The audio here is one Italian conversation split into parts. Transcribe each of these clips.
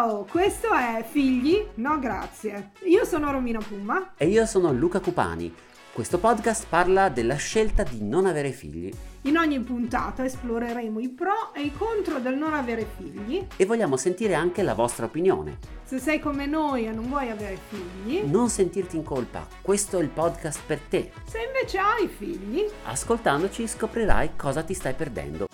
Ciao, questo è Figli? No, grazie. Io sono Romina Puma. E io sono Luca Cupani. Questo podcast parla della scelta di non avere figli. In ogni puntata esploreremo i pro e i contro del non avere figli. E vogliamo sentire anche la vostra opinione. Se sei come noi e non vuoi avere figli, Non sentirti in colpa, questo è il podcast per te. se invece hai figli, Ascoltandoci scoprirai cosa ti stai perdendo.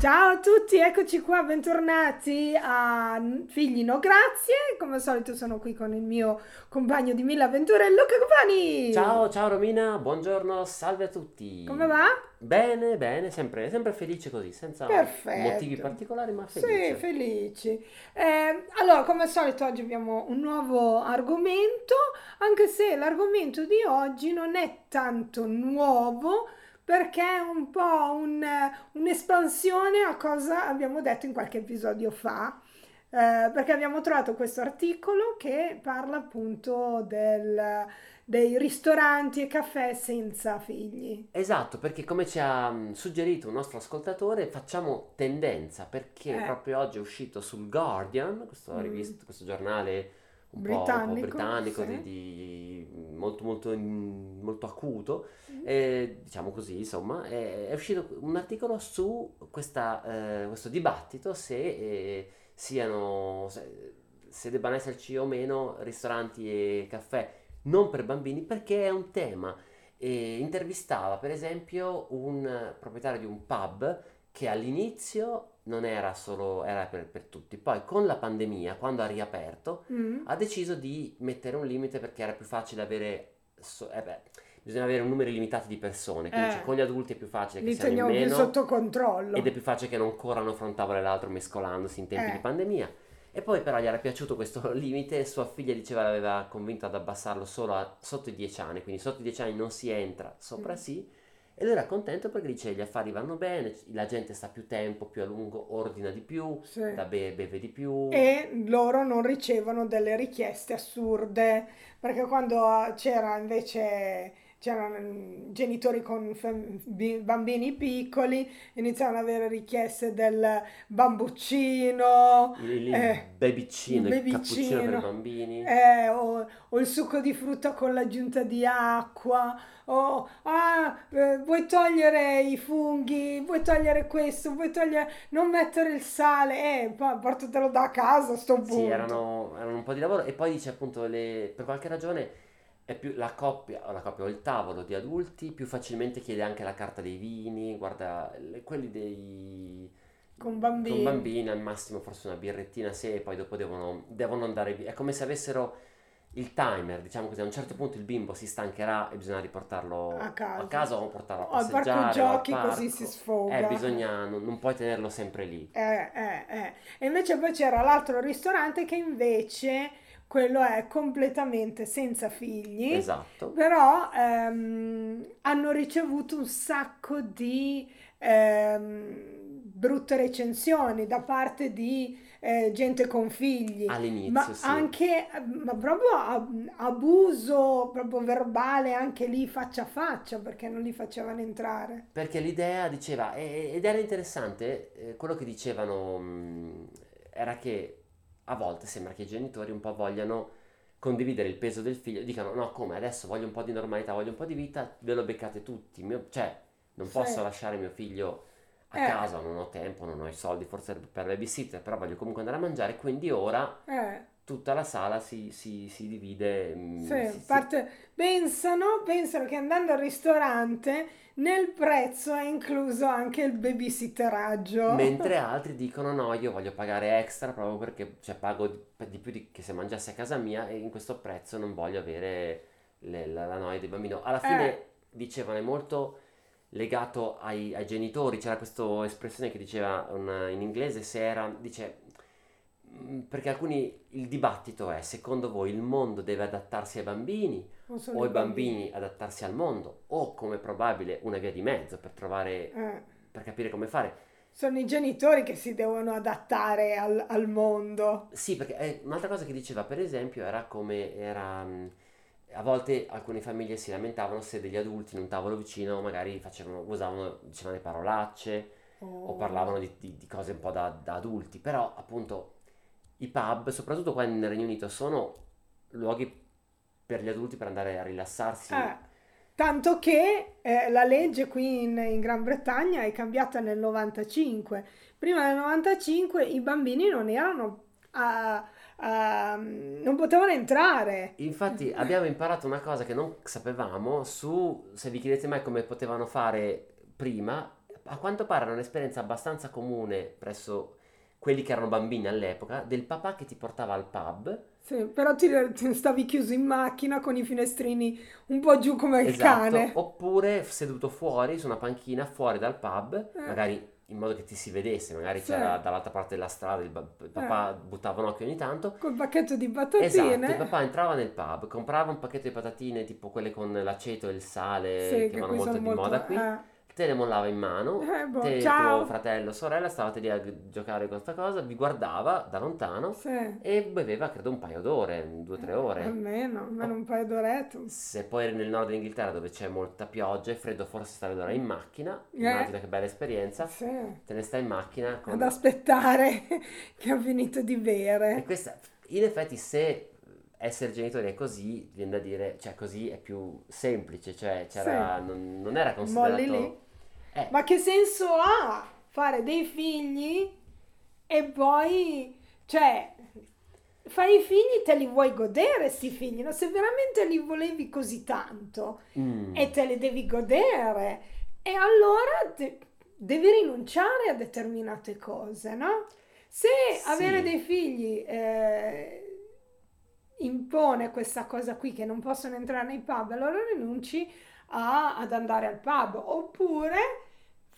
Ciao a tutti, eccoci qua, bentornati a Figli No Grazie. Come al solito sono qui con il mio compagno di mille avventure, Luca Copani. Ciao, ciao Romina, buongiorno, salve a tutti. Come va? Bene, bene, sempre, sempre felice così, senza Perfetto. motivi particolari, ma Sì, felice. felici. Eh, allora, come al solito oggi abbiamo un nuovo argomento, anche se l'argomento di oggi non è tanto nuovo perché è un po' un- un'espansione a cosa abbiamo detto in qualche episodio fa. Eh, perché abbiamo trovato questo articolo che parla appunto del- dei ristoranti e caffè senza figli. Esatto, perché come ci ha mh, suggerito un nostro ascoltatore, facciamo tendenza, perché Eh. proprio oggi è uscito sul Guardian, questo, Mm. rivista- questo giornale un po', un po' Britannico, britannico, sì. di, di- molto, molto, molto acuto, Mm. eh, diciamo così, insomma, è, è uscito un articolo su questa, eh, questo dibattito se eh, siano, se, se debbano esserci o meno ristoranti e caffè non per bambini, perché è un tema. E intervistava per esempio un proprietario di un pub che all'inizio non era solo era per, per tutti, poi con la pandemia, quando ha riaperto, Mm. ha deciso di mettere un limite perché era più facile avere, so- eh beh, bisogna avere un numero limitato di persone, quindi Eh. cioè, con gli adulti è più facile che siano in meno sotto controllo. ed è più facile che non corrano fra un tavolo e l'altro mescolandosi in tempi Eh. di pandemia. E poi però gli era piaciuto questo limite e sua figlia diceva l'aveva convinto ad abbassarlo solo a sotto i 10 anni, quindi sotto i 10 anni non si entra, sopra Mm. sì. E lui era contento perché dice gli affari vanno bene, la gente sta più tempo, più a lungo, ordina di più, Sì. da bere beve di più. E loro non ricevono delle richieste assurde, perché quando ah, c'era invece c'erano mm, genitori con fem- bambini piccoli, iniziavano ad avere richieste del bambuccino, Il, eh, babicino, il cappuccino per i bambini. eh, o, o il succo di frutta con l'aggiunta di acqua, o ah, eh, vuoi togliere i funghi, vuoi togliere questo, vuoi togliere, non mettere il sale, eh, portatelo da casa a sto punto. Sì, erano, erano un po' di lavoro e poi dice appunto le- per qualche ragione è più la coppia, o la coppia o il tavolo di adulti più facilmente chiede anche la carta dei vini, guarda, le- quelli dei Con bambini. con bambini al massimo forse una birrettina se e poi dopo devono, devono andare via. È come se avessero il timer, diciamo così, a un certo punto il bimbo si stancherà e bisogna riportarlo A casa. o portarlo a O al passeggiare parco o al giochi così parco. si sfoga. Eh, bisogna, non, non puoi tenerlo sempre lì. Eh, eh, eh. E invece poi c'era l'altro ristorante che invece quello è completamente senza figli. Esatto. Però ehm, hanno ricevuto un sacco di ehm, brutte recensioni da parte di eh, gente con figli. All'inizio, Ma sì. anche ma proprio ab- abuso proprio verbale anche lì faccia a faccia perché non li facevano entrare. Perché l'idea diceva, ed era interessante, eh, quello che dicevano mh, era che a volte sembra che i genitori un po' vogliano condividere il peso del figlio, dicano no come adesso voglio un po' di normalità, voglio un po' di vita, ve lo beccate tutti, mio- cioè non Sì. posso lasciare mio figlio a Eh. casa, non ho tempo, non ho i soldi forse per la babysitter, però voglio comunque andare a mangiare, quindi ora Eh, tutta la sala si, si- si divide, mh, sì, si- parte- pensano, pensano che andando al ristorante nel prezzo è incluso anche il babysitteraggio. Mentre altri dicono no, io voglio pagare extra proprio perché cioè, pago di, più di che se mangiassi a casa mia e in questo prezzo non voglio avere le- la, la noia del bambino. Alla fine Eh. dicevano è molto legato ai, ai genitori, c'era questa espressione che diceva una- in inglese se era, dice mm, perché alcuni il dibattito è secondo voi il mondo deve adattarsi ai bambini o i bambini adattarsi al mondo o come probabile una via di mezzo per trovare Eh, per capire come fare. sono i genitori che si devono adattare al, al mondo. Sì, perché eh, un'altra cosa che diceva, per esempio, era come era. mh, a volte alcune famiglie si lamentavano se degli adulti in un tavolo vicino magari facevano, usavano, dicevano le parolacce, o parlavano di, di- di cose un po' da, da adulti, però appunto i pub, soprattutto qua nel Regno Unito, sono luoghi per gli adulti per andare a rilassarsi. Eh, tanto che eh, la legge qui in, in Gran Bretagna è cambiata nel 95. Prima del 95 i bambini non erano a- a- non potevano entrare. Infatti abbiamo imparato una cosa che non sapevamo su, se vi chiedete mai come potevano fare prima, a quanto pare era un'esperienza abbastanza comune presso quelli che erano bambini all'epoca, del papà che ti portava al pub. Sì, però ti, ti stavi chiuso in macchina con i finestrini un po' giù come il Esatto, cane. oppure seduto fuori su una panchina fuori dal pub, Eh. magari in modo che ti si vedesse, magari Sì. c'era dall'altra parte della strada, il, il papà buttava un occhio ogni tanto. Col pacchetto di Esatto, patatine. il papà entrava nel pub, comprava un pacchetto di patatine tipo quelle con l'aceto e il sale Sì, che che vanno molto di moda qui, eh. Te le mollava in mano, Eh, boh, te, ciao. tuo fratello, sorella, stavate lì a giocare con questa cosa, vi guardava da lontano Sì. e beveva credo un paio d'ore, due o tre ore. Almeno, almeno un paio d'orette. Se poi eri nel nord dell'Inghilterra dove c'è molta pioggia e freddo, forse stavi l'ora in macchina, Eh. immagina che bella esperienza, Sì. te ne stai in macchina con... Ad aspettare che ha finito di E bere. questa, in effetti, se essere genitori è così, viene da dire, cioè così è più semplice, cioè c'era, non, non era considerato... Molli lì. Eh, Ma che senso ha fare dei figli e poi, cioè, fai i figli, te li vuoi godere, sti figli, no? Se veramente li volevi così tanto mm, e te li devi godere, e allora de- devi rinunciare a determinate cose, no? Se Sì. avere dei figli eh, impone questa cosa qui che non possono entrare nei pub, allora rinunci a- ad andare al pub, oppure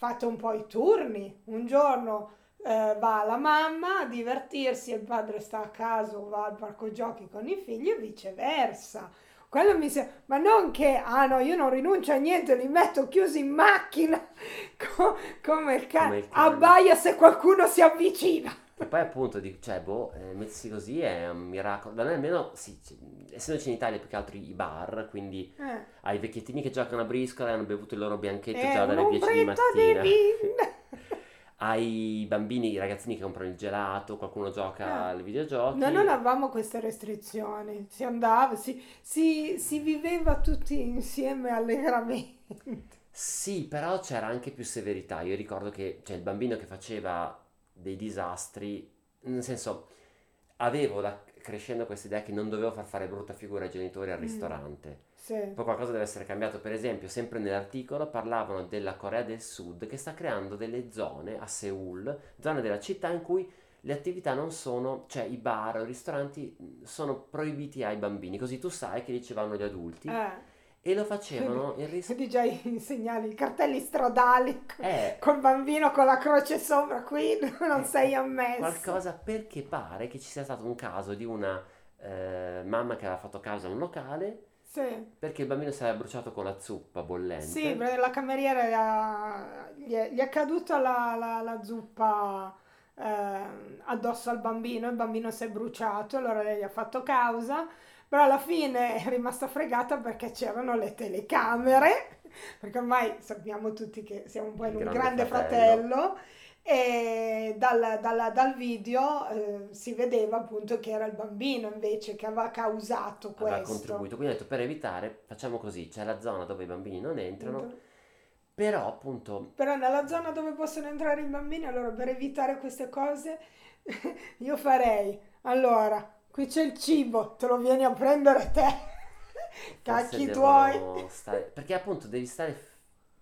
fate un po' i turni, un giorno eh, va la mamma a divertirsi e il padre sta a casa o va al parco giochi con i figli e viceversa. Quello mi sembra, ma non che, ah no, io non rinuncio a niente, li metto chiusi in macchina co- come il cane, abbaia se qualcuno si avvicina. E poi appunto, dico, cioè, boh, eh, mettersi così è un miracolo. Da noi almeno, sì, essendoci in Italia più che altro i bar, quindi Eh. hai i vecchiettini che giocano a briscola e hanno bevuto il loro bianchetto È già dalle 10 di mattina. vin. Hai i bambini, i ragazzini che comprano il gelato, qualcuno gioca Eh. ai videogiochi. Noi non avevamo queste restrizioni, si andava, si, si- si viveva tutti insieme allegramente. Sì, però c'era anche più severità. Io ricordo che c'è il bambino che faceva dei disastri, nel senso, avevo da, crescendo questa idea che non dovevo far fare brutta figura ai genitori al Mm. ristorante. Sì. Poi qualcosa deve essere cambiato. Per esempio, sempre nell'articolo parlavano della Corea del Sud che sta creando delle zone a Seoul, zone della città in cui le attività non sono, cioè i bar o i ristoranti mh, sono proibiti ai bambini, così tu sai che lì ci vanno gli adulti Eh, e lo facevano in ristorante. vedi già i segnali, i cartelli stradali Eh, col bambino con la croce sopra, qui non sei ammesso. qualcosa perché pare che ci sia stato un caso di una eh, mamma che aveva fatto causa a un locale Sì, perché il bambino si era bruciato con la zuppa bollente. sì, la cameriera gli, ha- gli è, gli è caduta la, la- la zuppa eh, addosso al bambino, il bambino si è bruciato, allora lei gli ha fatto causa, però alla fine è rimasta fregata perché c'erano le telecamere, perché ormai sappiamo tutti che siamo un po' in un grande grande fratello. fratello. E dal, dal- dal video eh, si vedeva appunto che era il bambino invece che aveva causato aveva questo. contribuito. Quindi ho detto per evitare, facciamo così, c'è la zona dove i bambini non entrano, però appunto Però nella zona dove possono entrare i bambini, allora per evitare queste cose, io farei, allora, qui c'è il cibo, te lo vieni a prendere te, cacchi tuoi. stare, perché appunto devi stare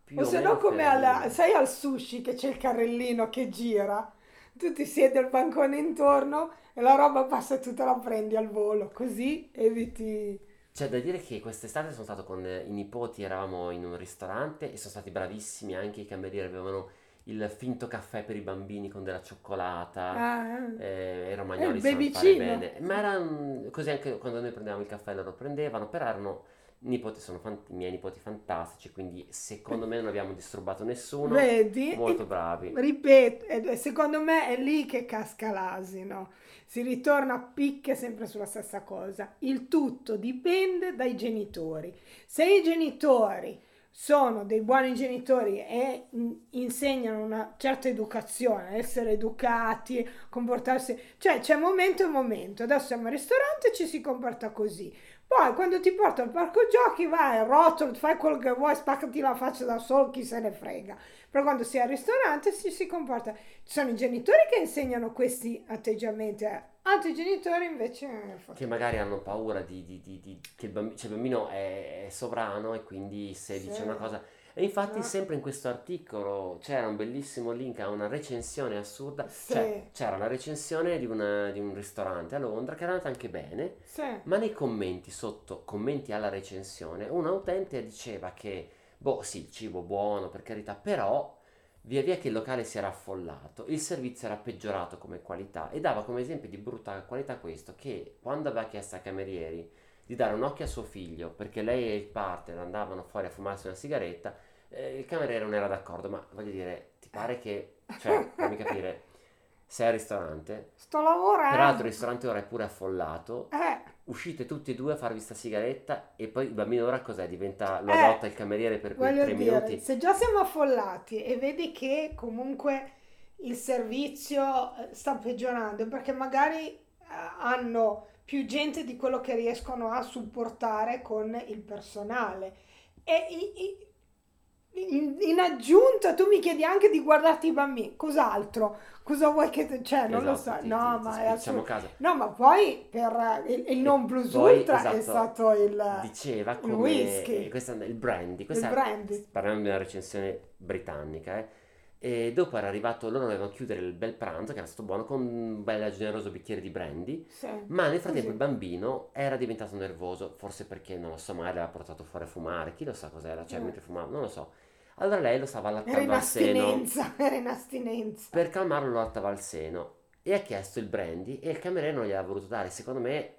più O o se no come alla, sai al sushi che c'è il carrellino che gira, tu ti siedi al bancone intorno e la roba passa e tu te la prendi al volo, così eviti... C'è da dire che quest'estate sono stato con eh, i nipoti, eravamo in un ristorante e sono stati bravissimi anche i camerieri, avevano il finto caffè per i bambini con della cioccolata. Ah, Eh, i Eh, romagnoli sanno fare bene, ma era mm, così anche quando noi prendevamo il caffè loro prendevano, però erano nipoti, sono fan- i miei nipoti fantastici, quindi secondo me non abbiamo disturbato nessuno, vedi? molto bravi. Ripeto, secondo me è lì che casca l'asino. Si ritorna a picche sempre sulla stessa cosa. Il tutto dipende dai genitori. Se i genitori sono dei buoni genitori e insegnano una certa educazione, essere educati, comportarsi, cioè c'è momento e momento. Adesso siamo al ristorante e ci si comporta così. Poi quando ti porto al parco giochi vai, rotolo, fai quello che vuoi, spaccati la faccia da solo, chi se ne frega. Però quando sei al ristorante si, si comporta. Ci sono i genitori che insegnano questi atteggiamenti, eh. Altri genitori invece... Che magari hanno paura di, di, di, di che il bambino, cioè il bambino è, è, sovrano e quindi se sì. dice una cosa... E infatti no. sempre in questo articolo c'era un bellissimo link a una recensione assurda, sì. cioè c'era una recensione di, una, di, un ristorante a Londra che era andata anche bene, sì. ma nei commenti sotto, commenti alla recensione, un utente diceva che boh sì, il cibo buono per carità, però via via che il locale si era affollato, il servizio era peggiorato come qualità e dava come esempio di brutta qualità questo, che quando aveva chiesto ai camerieri di dare un occhio a suo figlio, perché lei e il partner andavano fuori a fumarsi una sigaretta, eh, il cameriere non era d'accordo, ma voglio dire, ti pare che, cioè, fammi capire, sei al ristorante, sto lavorando, peraltro il ristorante ora è pure affollato, eh uscite tutti e due a farvi sta sigaretta e poi il bambino ora cos'è? Diventa, lo eh, adotta il cameriere per quei tre dire, minuti. Se già siamo affollati e vedi che comunque il servizio eh, sta peggiorando perché magari eh, hanno più gente di quello che riescono a supportare con il personale e i, in, in, aggiunta tu mi chiedi anche di guardarti i bambini, cos'altro? Cosa vuoi che... Te, cioè, non esatto, lo so, ti, no, ti, ma è assolut- casa. No, ma poi per il, il non plus poi, ultra esatto, è stato il... Diceva come... Il whisky. Questo è il brandy. Questa, il brandy. Parliamo di una recensione britannica, eh. E dopo era arrivato, loro dovevano chiudere il bel pranzo, che era stato buono, con un bel generoso bicchiere di brandy. Sì, ma nel frattempo così. il bambino era diventato nervoso, forse perché, non lo so, magari l'aveva portato fuori a fumare, chi lo sa cos'era, cioè mm. mentre fumava, non lo so allora lei lo stava allattando al seno. Era in astinenza. Per calmarlo lo allattava al seno. E ha chiesto il brandy e il cameriere non gliel'ha voluto dare. Secondo me,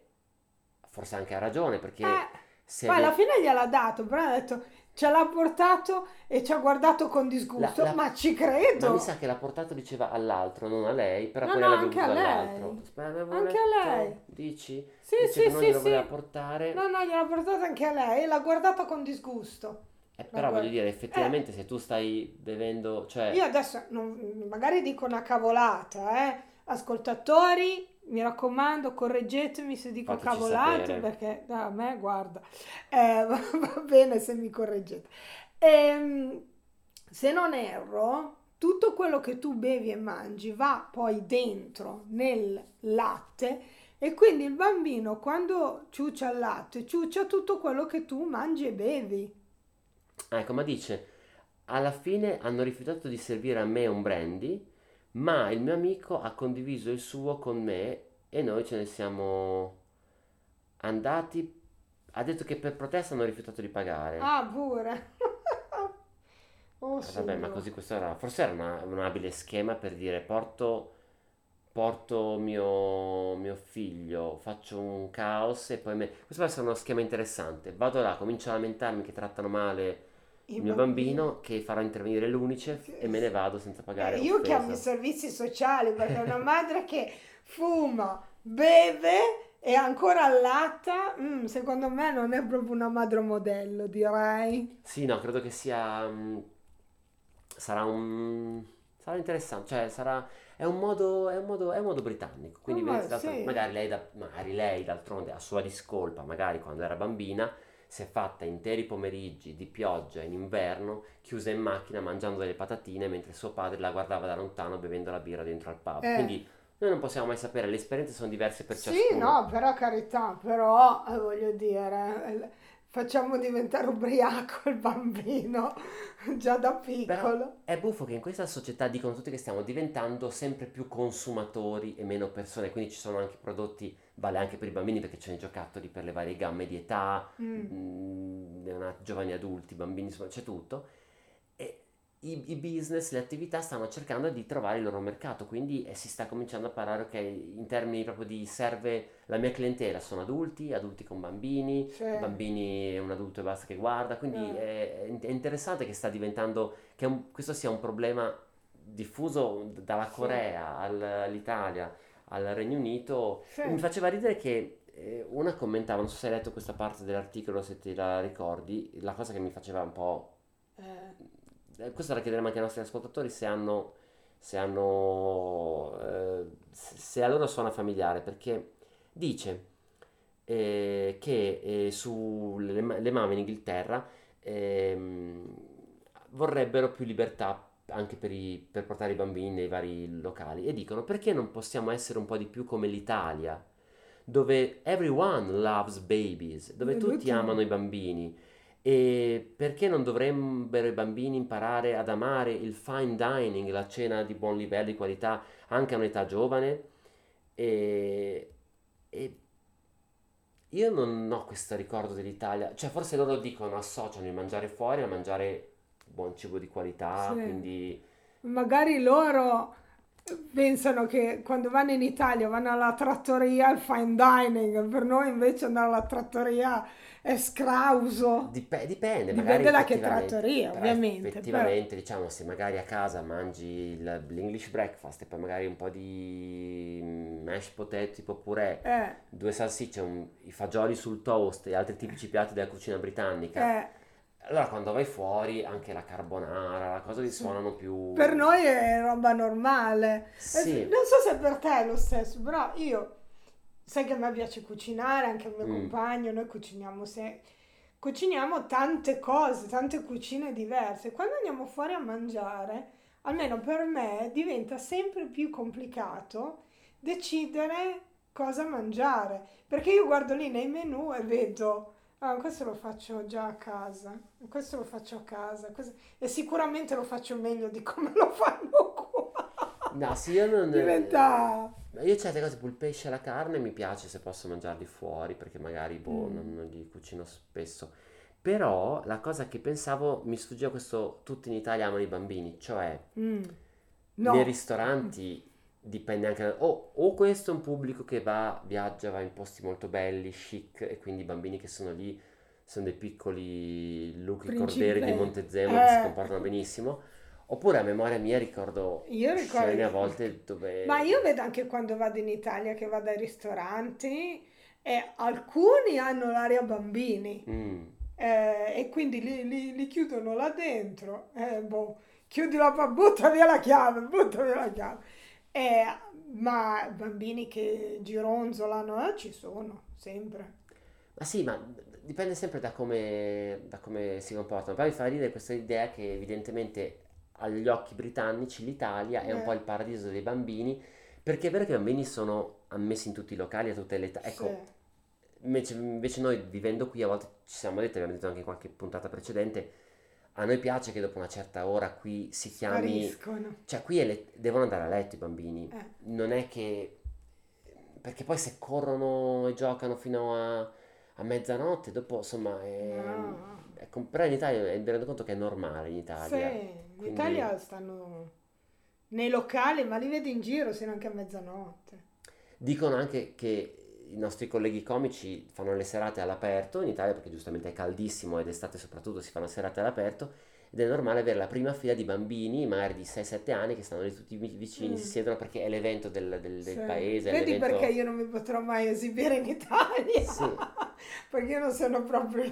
forse anche ha ragione perché... Eh, poi alla fine gliel'ha dato, però ha detto ce l'ha portato e ci ha guardato con disgusto, la, la, ma ci credo. Ma mi sa che l'ha portato diceva all'altro, non a lei, però no, poi no, l'ha bevuto all'altro. Aspetta, anche a lei. Dici? Sì, Dice sì, che non sì, glielo sì. voleva portare. No, no, gliel'ha portato anche a lei e l'ha guardato con disgusto. Eh, però voglio dire, effettivamente eh. se tu stai bevendo, cioè... Io adesso non, magari dico una cavolata, eh. Ascoltatori, mi raccomando, correggetemi se dico Fateci cavolate, sapere. perché a me, guarda, eh, va bene se mi correggete. Ehm, se non erro, tutto quello che tu bevi e mangi va poi dentro nel latte e quindi il bambino quando ciuccia il latte, ciuccia tutto quello che tu mangi e bevi. Ecco, ma dice, alla fine hanno rifiutato di servire a me un brandy, ma il mio amico ha condiviso il suo con me e noi ce ne siamo andati. Ha detto che per protesta hanno rifiutato di pagare. Ah, pure. oh, eh, vabbè, ma così questo era, forse era una, un abile schema per dire porto, porto mio, mio figlio, faccio un caos e poi me... Questo può essere uno schema interessante. Vado là, comincio a lamentarmi che trattano male il mio bambino che farà intervenire l'Unicef e me ne vado senza pagare. Eh, io chiamo i servizi sociali perché una madre che fuma, beve e ancora allatta, mm, secondo me non è proprio una madre modello, direi. Sì, no, credo che sia... Um, sarà un... sarà interessante, cioè sarà... È un, modo, è, un modo, è un modo britannico, quindi oh, sì. magari, lei da, magari lei d'altronde a sua discolpa, magari quando era bambina, si è fatta interi pomeriggi di pioggia in inverno, chiusa in macchina mangiando delle patatine mentre suo padre la guardava da lontano bevendo la birra dentro al pub. Eh. Quindi noi non possiamo mai sapere, le esperienze sono diverse per ciascuno. Sì, no, però carità, però eh, voglio dire, facciamo diventare ubriaco il bambino già da piccolo. Però è buffo che in questa società dicono tutti che stiamo diventando sempre più consumatori e meno persone, quindi ci sono anche prodotti vale anche per i bambini perché c'è i giocattoli per le varie gamme di età, mm. mh, mm, giovani adulti, bambini, insomma c'è tutto. E i, i, business, le attività stanno cercando di trovare il loro mercato, quindi eh, si sta cominciando a parlare, ok, in termini proprio di serve la mia clientela, sono adulti, adulti con bambini, sì. bambini un adulto e basta che guarda, quindi mm. è, è, interessante che sta diventando, che un, questo sia un problema diffuso dalla Corea sì. all'Italia al Regno Unito. Sì. Mi faceva ridere che eh, una commentava, non so se hai letto questa parte dell'articolo, se te la ricordi, la cosa che mi faceva un po' eh, questo la chiederemo anche ai nostri ascoltatori se hanno, se hanno, eh, se a loro suona familiare, perché dice eh, che eh, sulle le mamme in Inghilterra ehm, vorrebbero più libertà anche per, i, per portare i bambini nei vari locali e dicono perché non possiamo essere un po' di più come l'Italia, dove everyone loves babies, dove tutti amano i bambini. E perché non dovrebbero i bambini imparare ad amare il fine dining, la cena di buon livello, di qualità, anche a un'età giovane? E, e io non ho questo ricordo dell'Italia, cioè forse loro dicono, associano il mangiare fuori a mangiare buon cibo di qualità, Sì. quindi Magari loro pensano che quando vanno in Italia vanno alla trattoria al fine dining, per noi invece andare alla trattoria è scrauso. Dip- dipende, Dipende da che trattoria, però ovviamente, Effettivamente, diciamo, se magari a casa mangi il- l'English breakfast e poi magari un po' di mashed potato tipo purè, Eh, due salsicce, un- i fagioli sul toast e altri tipici piatti della cucina britannica. eh, Allora quando vai fuori anche la carbonara, la cosa ti suonano più... per noi è roba normale. Eh, Sì. Non so se per te è lo stesso, però io, sai che a me piace cucinare, anche al mio Mm. compagno, noi cuciniamo se... Cuciniamo tante cose, tante cucine diverse. Quando andiamo fuori a mangiare, almeno per me, diventa sempre più complicato decidere cosa mangiare. Perché io guardo lì nei menu e vedo, ah, questo lo faccio già a casa, questo lo faccio a casa, questo- e sicuramente lo faccio meglio di come lo fanno qua. No, sì, io non... Diventa... Io certe cose, il pesce e la carne, mi piace se posso mangiarli fuori, perché magari, boh, Mm. non, non li cucino spesso. Però la cosa che pensavo, mi sfuggiva questo, tutti in Italia amano i bambini, cioè Mm. No. nei ristoranti dipende anche da... O, o questo è un pubblico che va, viaggia, va in posti molto belli, chic, e quindi i bambini che sono lì sono dei piccoli Luca Principe. Corderi di Montezemolo che si Eh. comportano benissimo. Oppure a memoria mia ricordo Io ricordo- scene a volte dove... Ma io vedo anche quando vado in Italia che vado ai ristoranti e alcuni hanno l'area bambini Mm. eh, e quindi li, li- li chiudono là dentro. Eh, boh, chiudi la butta via la chiave, butta via la chiave. Eh, ma bambini che gironzolano eh, ci sono sempre. Ma sì, ma dipende sempre da come, da come si comportano. Poi mi fa ridere questa idea che evidentemente agli occhi britannici l'Italia è un Eh. po' il paradiso dei bambini, perché è vero che i bambini sono ammessi in tutti i locali a tutte le età. Ecco, Sì. invece, invece noi vivendo qui a volte ci siamo detti, abbiamo detto anche in qualche puntata precedente, a noi piace che dopo una certa ora qui si chiami... Spariscono. Cioè qui le- devono andare a letto i bambini, Eh. non è che... perché poi se corrono e giocano fino a, a mezzanotte, dopo insomma è... No. è però in Italia mi rendo conto che è normale in Sì, Italia. in quindi- Italia stanno nei locali, ma li vedi in giro sino anche a mezzanotte. Dicono anche che i nostri colleghi comici fanno le serate all'aperto in Italia perché giustamente è caldissimo ed estate soprattutto si fanno serate all'aperto ed è normale avere la prima fila di bambini, magari di 6-7 anni, che stanno lì tutti vi- vicini, Mm. si siedono perché è l'evento del, del- del Sì. paese, Vedi l'evento... perché io non mi potrò mai esibire in Italia? Sì. perché io non sono proprio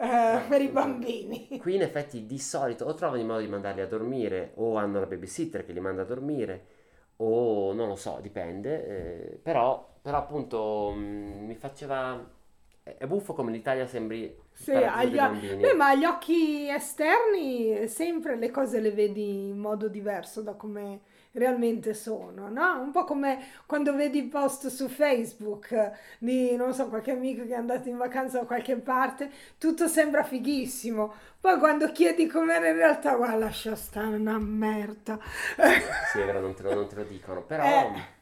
eh, per i bambini. Qui in effetti di solito o trovano il modo di mandarli a dormire o hanno la babysitter che li manda a dormire o non lo so, dipende, eh, però, però appunto mh, mi faceva... È buffo come l'Italia sembri Sì, agli. Beh, ma agli occhi esterni sempre le cose le vedi in modo diverso da come realmente sono, no? Un po' come quando vedi post su Facebook di, non so, qualche amico che è andato in vacanza da qualche parte, tutto sembra fighissimo. Poi quando chiedi com'era in realtà, guarda, lascia stare una merda. Sì, è vero, non te lo, non te lo dicono, però Eh.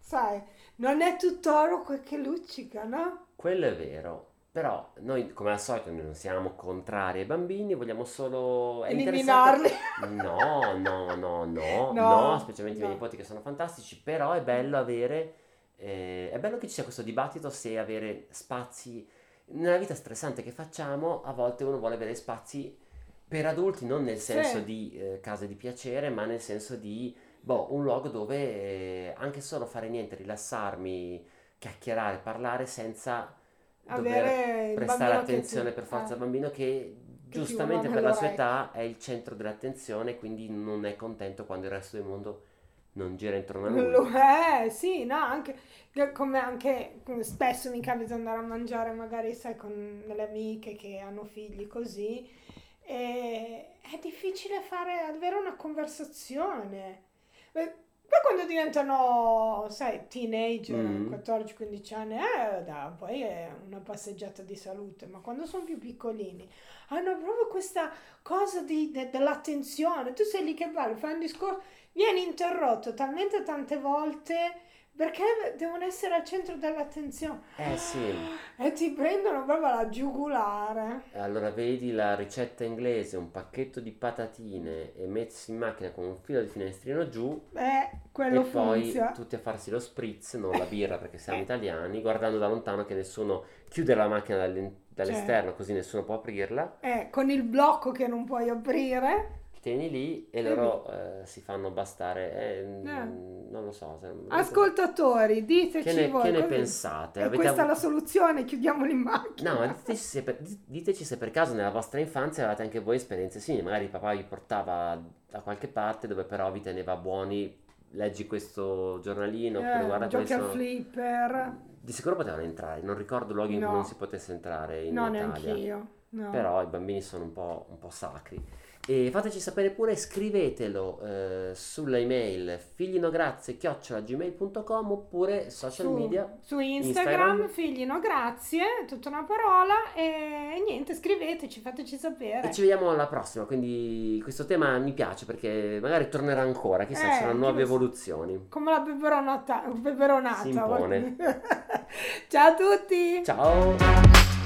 Sai, non è tutto oro quel che luccica, no? quello è vero. Però noi, come al solito, non siamo contrari ai bambini, vogliamo solo... Eliminarli. No, no, no, no, No, specialmente i miei nipoti che sono fantastici, però è bello avere... eh, è bello che ci sia questo dibattito se avere spazi... Nella vita stressante che facciamo, a volte uno vuole avere spazi per adulti, non nel senso di eh, case di piacere, ma nel senso di boh, un luogo dove eh, anche solo fare niente, rilassarmi, chiacchierare, parlare senza dover prestare attenzione ti- per forza eh. al bambino che giustamente per la sua età è il centro dell'attenzione, quindi non è contento quando il resto del mondo non gira intorno a lui. Lo è, sì, no, anche che- come anche come spesso mi capita andare a mangiare magari, sai, con delle amiche che hanno figli così e è difficile fare, avere una conversazione. Beh, Poi quando diventano, sai, teenager, Mm. 14-15 anni, eh, da, poi è una passeggiata di salute, ma quando sono più piccolini hanno proprio questa cosa di- de- dell'attenzione. Tu sei lì che parli, fai un discorso, vieni interrotto talmente tante volte perché devono essere al centro dell'attenzione Eh sì, e ti prendono proprio la giugulare. allora vedi la ricetta inglese, un pacchetto di patatine e messi in macchina con un filo di finestrino giù Eh, quello e poi funziona. tutti a farsi lo spritz, non la birra perché siamo italiani, guardando da lontano che nessuno chiude la macchina dall'in- dall'esterno così nessuno può aprirla, Eh, con il blocco che non puoi aprire. Tieni lì e loro eh, si fanno bastare, eh, mm, non lo so. se- Ascoltatori, diteci Che ne, voi che ne pensate? Avete questa è avuto- la soluzione, chiudiamoli in macchina. No, diteci se, per, di- diteci se per caso nella vostra infanzia avevate anche voi esperienze simili, magari papà vi portava da qualche parte dove però vi teneva buoni, leggi questo giornalino, oppure Eh, guarda giochi sono- flipper. Di sicuro potevano entrare, non ricordo luoghi in cui No. non si potesse entrare in No, Italia. neanch'io. No. Però i bambini sono un po', un po' sacri. E fateci sapere pure, scrivetelo eh, sulla email figlinograzie.gmail.com oppure social su, media. su Instagram, Instagram. figli no grazie, tutta una parola e niente, scriveteci, fateci sapere. E ci vediamo alla prossima, quindi questo tema mi piace perché magari tornerà ancora, chissà, Eh, saranno nuove evoluzioni. Come la peperonata, peperonata. Si impone. Ciao a tutti! Ciao!